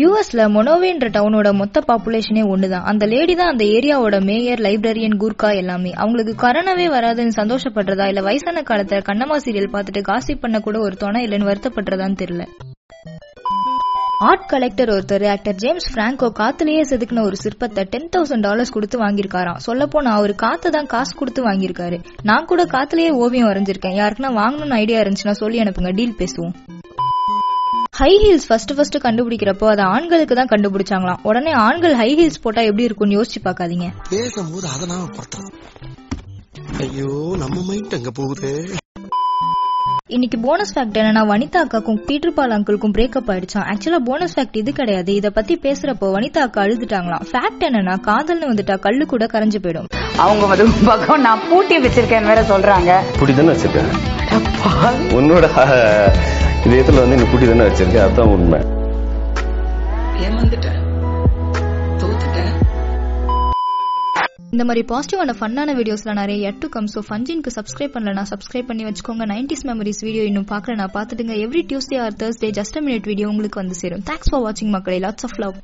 யூஎஸ்ல மொனோவேன்ற டவுனோட மொத்த பாப்புலேஷனே ஒண்ணுதான். அந்த லேடி தான் அந்த ஏரியாவோட மேயர் லைப்ரரியன் கூர்க்கா எல்லாமே. அவங்களுக்கு கரோனாவே வராதுன்னு சந்தோஷப்படுறதா இல்ல வயசான காலத்துல கண்ணம்மா சீரியல் பார்த்துட்டு காசி பண்ண கூட ஒரு துணை இல்லைன்னு வருத்தப்படுறதான்னு தெரியல. ஆர்ட் கலெக்டர் ஒருத்தர் ஆக்டர் ஜேம்ஸ் பிராங்கோ காத்துலயே செதுக்குன ஒரு சிற்பத்தை டென் தௌசண்ட் டாலர்ஸ் கொடுத்து வாங்கியிருக்காராம். சொல்ல போனா அவர் காத்து தான் காசு கொடுத்து வாங்கியிருக்காரு. நான் கூட காத்துலயே ஓவியம் வரைஞ்சிருக்கேன். யாருக்குன்னா வாங்கணும்னு ஐடியா இருந்துச்சுன்னா சொல்லி அனுப்புங்க. டீல் பேசுவோம். ஹை ஹீல்ஸ் ஃபர்ஸ்ட் ஃபர்ஸ்ட் கண்டுபிடிக்கிறப்போ அதை ஆண்களுக்கு தான் கண்டுபிடிச்சாங்களாம். உடனே ஆண்கள் ஹை ஹீல்ஸ் போட்டா எப்படி இருக்கும்னு யோசிச்சு பார்க்காதீங்க. பேசும்போது அதை நாம படுத்துறோம் ஐயோ நம்ம மைண்ட் அங்க போகுது? இன்னைக்கு போனஸ் ஃபேக்ட் என்னன்னா வனிதா அக்காக்கும் பீட்டர் பால் அங்கிளுக்கும் பிரேக்கப் ஆயிடுச்சாம். ஆக்சுவலா போனஸ் ஃபேக்ட் இது கிடையாது. இத பத்தி பேசுறப்போ வனிதா அக்கா அழுதுட்டாங்களாம். ஃபேக்ட் என்னன்னா காதல்னு வந்துட்டா கல்லு கூட கரைஞ்சு போயிடும். அவங்க வந்து பக்கம் நான் பூட்டி வச்சிருக்கேன்னு வேற சொல்றாங்க. பூட்டி தானே வச்சிருக்கேன். உன்னோட இதயத்துல வந்து நீ பூட்டி தானே வச்சிருக்கேன் அதுதான் உண்மை. இந்த மாதிரி பாசிட்டிவான ஃபன்னான வீடியோஸ்ல நிறைய எட் டு கம் ஸோ ஃபன்ஜின்க்கு சப்ஸ்கிரைப் பண்ணலனா சப்ஸ்கிரைப் பண்ணி வச்சுக்கோங்க. நைன்டிஸ் மெமரிஸ் வீடியோ இன்னும் பார்க்கலனா பார்த்துடுங்க every Tuesday or Thursday just minute video உங்களுக்கு வந்து சேரும். தேங்க்ஸ் ஃபார் வாட்சிங் மக்களை. Lots of love